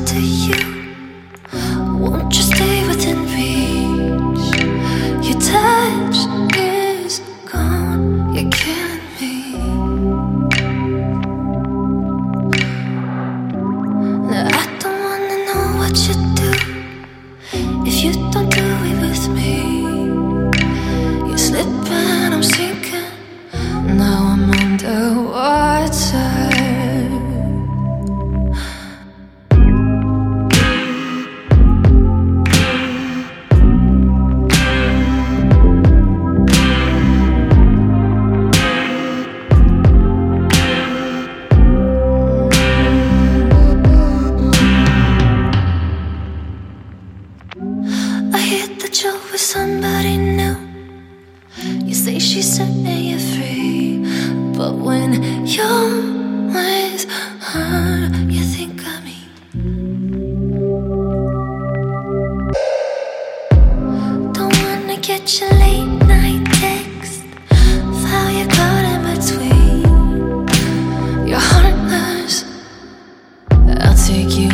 to you. Won't you stay within reach? Your touch is gone. You're killing me. I don't wanna know what you You say me free, but when you're with her, you think of me. Don't wanna get your late night text, file you caught in between. You're heartless. I'll take you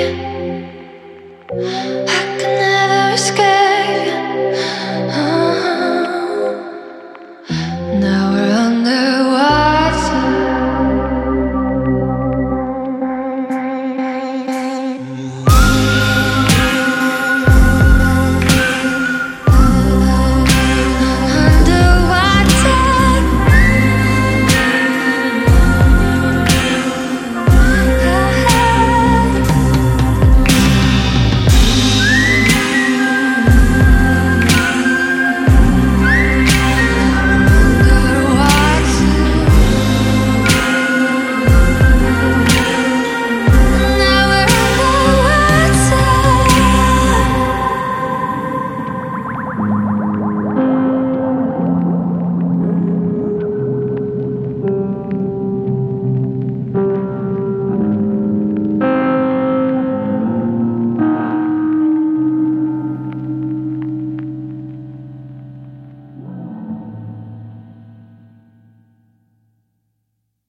Underwater.